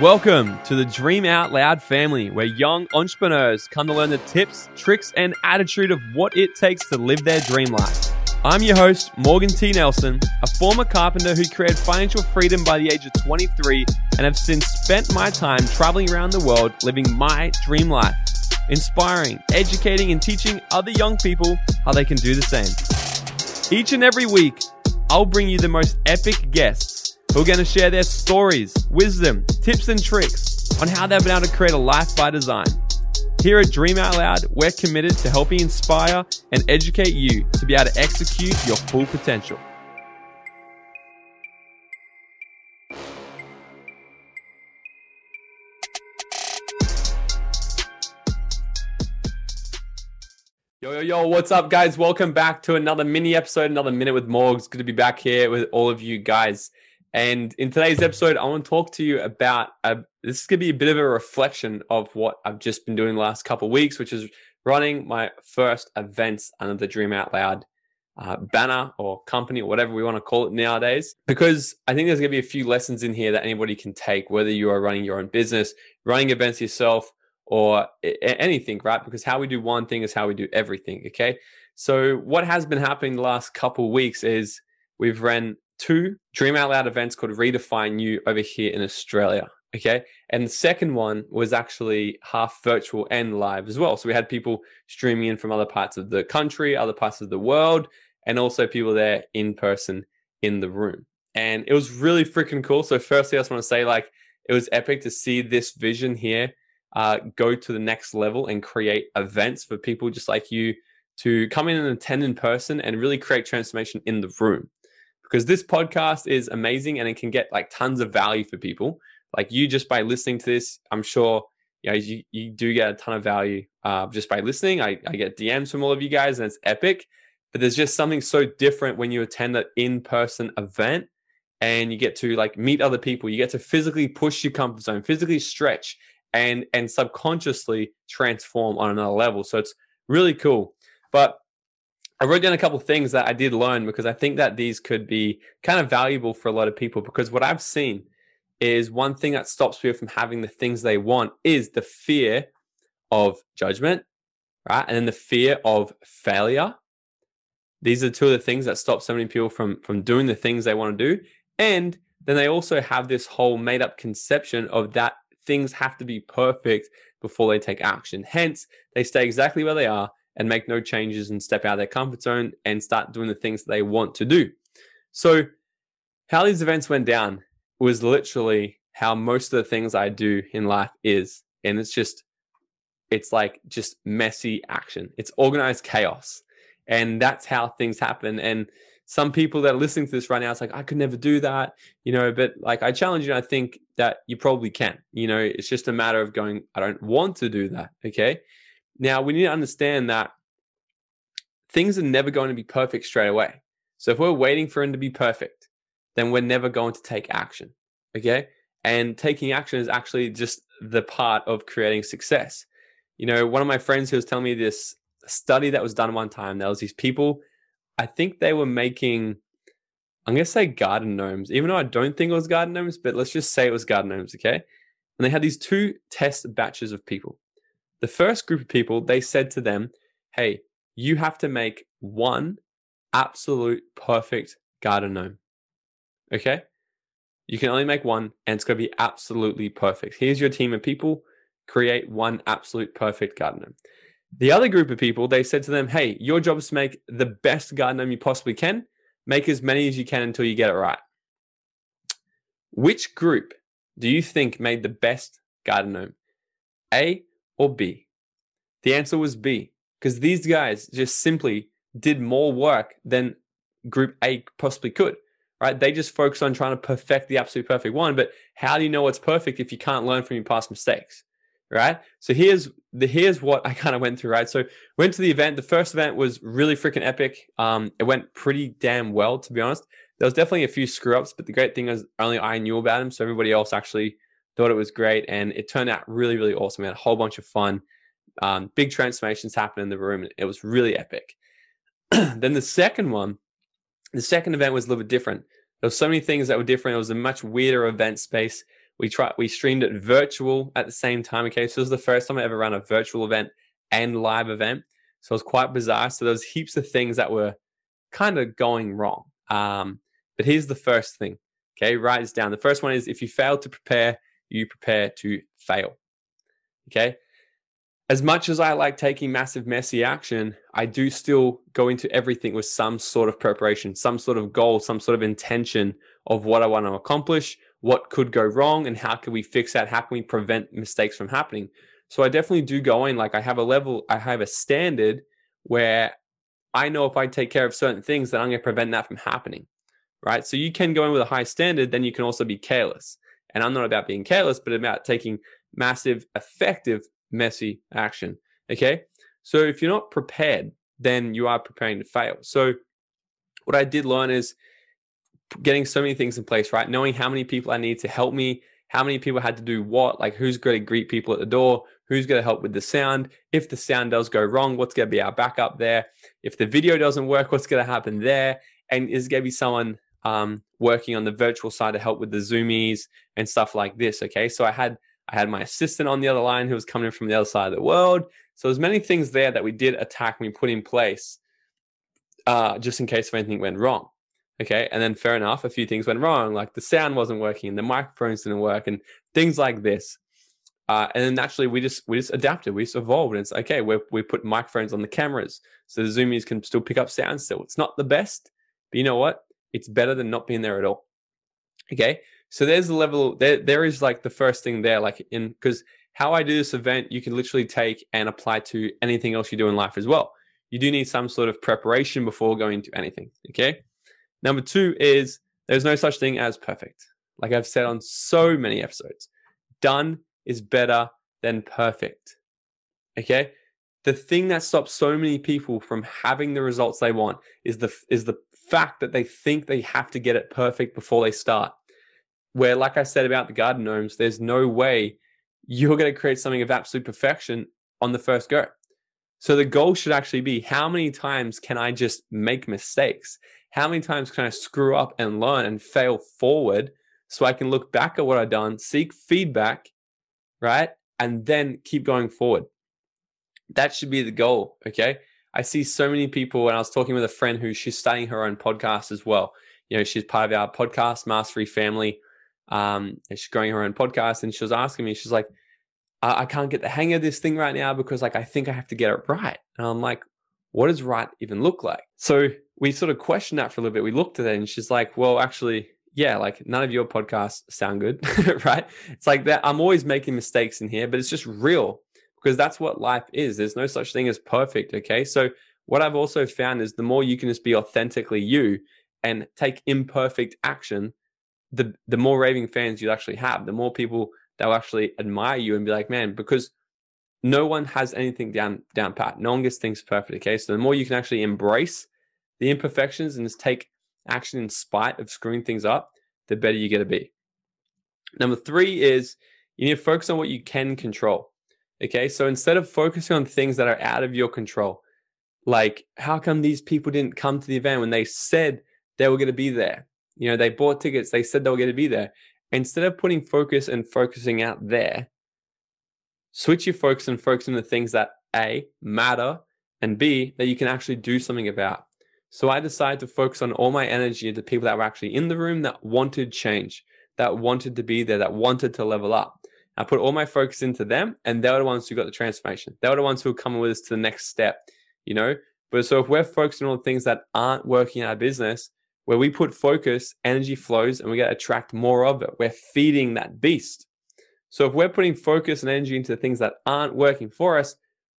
Welcome to the Dream Out Loud family, where young entrepreneurs come to learn the tips, tricks, and attitude of what it takes to live their dream life. I'm your host, Morgan T. Nelson, a former carpenter who created financial freedom by the age of 23 and have since spent my time traveling around the world living my dream life, inspiring, educating, and teaching other young people how they can do the same. Each and every week, I'll bring you the most epic guests who are going to share their stories, wisdom, tips, and tricks on how they've been able to create a life by design. Here at Dream Out Loud, we're committed to helping inspire and educate you to be able to execute your full potential. Yo, yo, yo, what's up, guys? Welcome back to another mini episode, another minute with Morg. It's good to be back here with all of you guys. And in today's episode, I want to talk to you about a, this is going to be a bit of a reflection of what I've just been doing the last couple of weeks, which is running my first events under the Dream Out Loud uh, banner or company or whatever we want to call it nowadays. Because I think there's going to be a few lessons in here that anybody can take, whether you are running your own business, running events yourself, or anything, right? Because how we do one thing is how we do everything. Okay. So what has been happening the last couple of weeks is we've ran two Dream Out Loud events called Redefine You over here in Australia. Okay. And the second one was actually half virtual and live as well. So we had people streaming in from other parts of the country, other parts of the world, and also people there in person in the room. And it was really freaking cool. So, firstly, I just want to say, like, it was epic to see this vision here uh, go to the next level and create events for people just like you to come in and attend in person and really create transformation in the room because this podcast is amazing and it can get like tons of value for people. Like you just by listening to this, I'm sure you know you, you do get a ton of value uh, just by listening. I, I get DMs from all of you guys and it's epic. But there's just something so different when you attend an in-person event and you get to like meet other people. You get to physically push your comfort zone, physically stretch and and subconsciously transform on another level. So it's really cool. But I wrote down a couple things that I did learn because I think that these could be kind of valuable for a lot of people. Because what I've seen is one thing that stops people from having the things they want is the fear of judgment, right? And then the fear of failure. These are two of the things that stop so many people from from doing the things they want to do. And then they also have this whole made up conception of that things have to be perfect before they take action. Hence, they stay exactly where they are and make no changes and step out of their comfort zone and start doing the things they want to do. So, how these events went down was literally how most of the things I do in life is. And it's just, it's like just messy action, it's organized chaos. And that's how things happen. And some people that are listening to this right now, it's like, I could never do that, you know, but like I challenge you, I think that you probably can. You know, it's just a matter of going, I don't want to do that. Okay. Now, we need to understand that things are never going to be perfect straight away. So if we're waiting for them to be perfect, then we're never going to take action. Okay. And taking action is actually just the part of creating success. You know, one of my friends who was telling me this study that was done one time, there was these people, I think they were making, I'm going to say garden gnomes, even though I don't think it was garden gnomes, but let's just say it was garden gnomes. Okay. And they had these two test batches of people. The first group of people, they said to them, Hey, you have to make one absolute perfect garden gnome. Okay? You can only make one, and it's going to be absolutely perfect. Here's your team of people. Create one absolute perfect garden gnome. The other group of people, they said to them, Hey, your job is to make the best garden gnome you possibly can. Make as many as you can until you get it right. Which group do you think made the best garden gnome? A, or B? The answer was B, because these guys just simply did more work than group A possibly could, right? They just focus on trying to perfect the absolute perfect one. But how do you know what's perfect if you can't learn from your past mistakes? Right. So here's the here's what I kind of went through, right? So went to the event. The first event was really freaking epic. Um, it went pretty damn well, to be honest. There was definitely a few screw ups, but the great thing is only I knew about them. So everybody else actually thought it was great. And it turned out really, really awesome. We had a whole bunch of fun. Um, big transformations happened in the room. It was really epic. then the second one, the second event was a little bit different. There were so many things that were different. It was a much weirder event space We tried we streamed it virtual at the same time. Okay, so this was the first time I ever ran a virtual event and live event. So it was quite bizarre. So there was heaps of things that were kind of going wrong. Um, but here's the first thing. Okay, write this down. The first one is if you fail to prepare, you prepare to fail. Okay. As much as I like taking massive, messy action, I do still go into everything with some sort of preparation, some sort of goal, some sort of intention of what I want to accomplish, what could go wrong, and how can we fix that? How can we prevent mistakes from happening? So I definitely do go in like I have a level, I have a standard where I know if I take care of certain things, that I'm going to prevent that from happening. Right. So you can go in with a high standard, then you can also be careless. And I'm not about being careless, but about taking massive, effective, messy action. Okay. So if you're not prepared, then you are preparing to fail. So what I did learn is getting so many things in place, right? Knowing how many people I need to help me, how many people had to do what, like who's going to greet people at the door, who's going to help with the sound. If the sound does go wrong, what's going to be our backup there? If the video doesn't work, what's going to happen there? And is going to be someone um, working on the virtual side to help with the zoomies and stuff like this. Okay, so I had I had my assistant on the other line who was coming from the other side of the world. So there's many things there that we did attack and we put in place uh, just in case if anything went wrong. Okay, and then fair enough, a few things went wrong, like the sound wasn't working, and the microphones didn't work, and things like this. Uh, and then naturally, we just we just adapted, we just evolved, and it's okay. We we put microphones on the cameras, so the zoomies can still pick up sound. Still, it's not the best, but you know what? It's better than not being there at all. Okay, so there's the level. There there is like the first thing there, like in because how I do this event, you can literally take and apply to anything else you do in life as well. You do need some sort of preparation before going to anything. Okay. Number two is there's no such thing as perfect. Like I've said on so many episodes, done is better than perfect. Okay. The thing that stops so many people from having the results they want is the is the fact that they think they have to get it perfect before they start. Where, like I said about the garden gnomes, there's no way you're going to create something of absolute perfection on the first go. So the goal should actually be how many times can I just make mistakes? How many times can I screw up and learn and fail forward so I can look back at what I've done, seek feedback, right? And then keep going forward. That should be the goal. Okay. I see so many people, and I was talking with a friend who she's starting her own podcast as well. You know, she's part of our podcast mastery family. Um, and she's growing her own podcast, and she was asking me, she's like, I, I can't get the hang of this thing right now because like I think I have to get it right. And I'm like, what does right even look like? So we sort of questioned that for a little bit. We looked at it and she's like, well, actually, yeah, like none of your podcasts sound good, right? It's like that. I'm always making mistakes in here, but it's just real because that's what life is. There's no such thing as perfect. Okay. So what I've also found is the more you can just be authentically you and take imperfect action, the the more raving fans you actually have, the more people they'll actually admire you and be like, man, because no one has anything down down pat. No one gets things perfect. Okay, so the more you can actually embrace the imperfections and just take action in spite of screwing things up, the better you're to be. Number three is you need to focus on what you can control. Okay, so instead of focusing on things that are out of your control, like how come these people didn't come to the event when they said they were going to be there? You know, they bought tickets, they said they were going to be there. Instead of putting focus and focusing out there, switch your focus and focus on the things that A, matter, and B, that you can actually do something about. So I decided to focus on all my energy into people that were actually in the room that wanted change, that wanted to be there, that wanted to level up. I put all my focus into them, and they were the ones who got the transformation. They were the ones who were coming with us to the next step, you know? But so if we're focusing on things that aren't working in our business, where we put focus, energy flows, and we get attract more of it. We're feeding that beast. So if we're putting focus and energy into things that aren't working for us,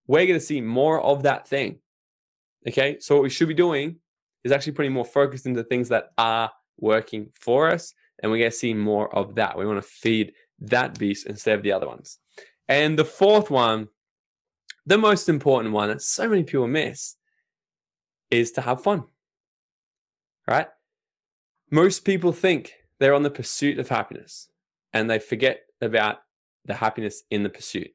we're going to see more of that thing. Okay. So what we should be doing is actually putting more focus into things that are working for us. And we're going to see more of that. We want to feed that beast instead of the other ones. And the fourth one, the most important one that so many people miss is to have fun right? Most people think they're on the pursuit of happiness and they forget about the happiness in the pursuit.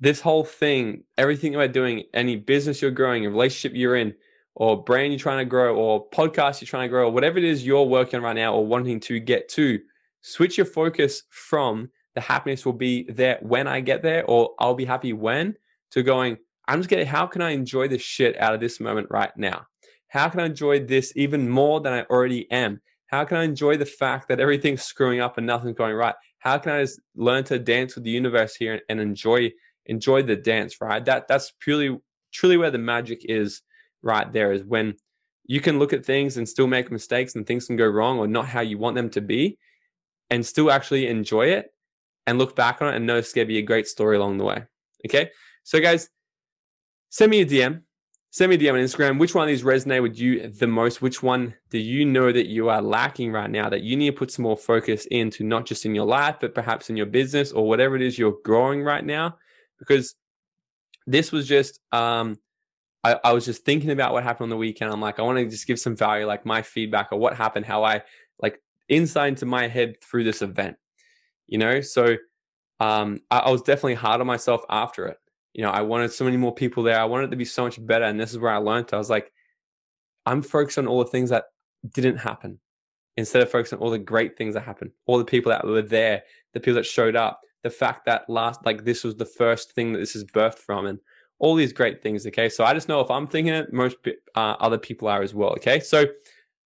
This whole thing, everything we're doing, any business you're growing, a relationship you're in, or brand you're trying to grow, or podcast you're trying to grow, or whatever it is you're working on right now or wanting to get to, switch your focus from the happiness will be there when I get there, or I'll be happy when, to going, I'm just getting, how can I enjoy the shit out of this moment right now? How can I enjoy this even more than I already am? How can I enjoy the fact that everything's screwing up and nothing's going right? How can I just learn to dance with the universe here and, and enjoy enjoy the dance, right? That that's purely truly where the magic is right there is when you can look at things and still make mistakes and things can go wrong or not how you want them to be and still actually enjoy it and look back on it and know it's going to be a great story along the way. Okay. So, guys, send me a DM. Send me a DM on Instagram. Which one of these resonate with you the most? Which one do you know that you are lacking right now that you need to put some more focus into, not just in your life, but perhaps in your business or whatever it is you're growing right now? Because this was just, um, I, I was just thinking about what happened on the weekend. I'm like, I want to just give some value, like my feedback or what happened, how I like insight into my head through this event, you know? So, um, I, I was definitely hard on myself after it you know, I wanted so many more people there. I wanted it to be so much better. And this is where I learned. I was like, I'm focused on all the things that didn't happen instead of focusing on all the great things that happened, all the people that were there, the people that showed up, the fact that last, like this was the first thing that this is birthed from, and all these great things. Okay. So I just know if I'm thinking it, most uh, other people are as well. Okay. So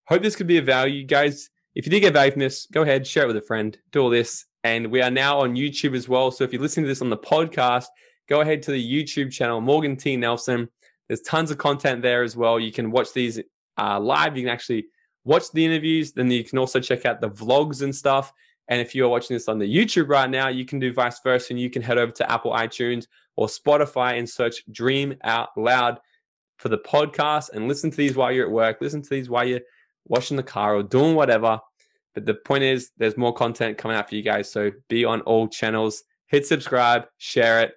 hope this could be of value, guys. If you did get value from this, go ahead, share it with a friend, do all this. And we are now on YouTube as well. So if you're listening to this on the podcast, go ahead to the YouTube channel, Morgan T. Nelson. There's tons of content there as well. You can watch these uh, live. You can actually watch the interviews. Then you can also check out the vlogs and stuff. And if you're watching this on the YouTube right now, you can do vice versa and you can head over to Apple iTunes or Spotify and search Dream Out Loud for the podcast and listen to these while you're at work, listen to these while you're washing the car or doing whatever. But the point is, there's more content coming out for you guys. So be on all channels, hit subscribe, share it,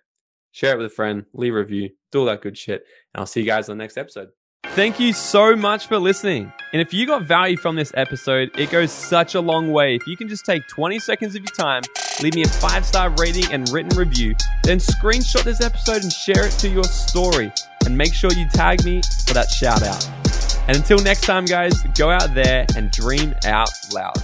share it with a friend, leave a review, do all that good shit. And I'll see you guys on the next episode. Thank you so much for listening. And if you got value from this episode, it goes such a long way. If you can just take 20 seconds of your time, leave me a five star rating and written review, then screenshot this episode and share it to your story. And make sure you tag me for that shout out. And until next time, guys, go out there and dream out loud.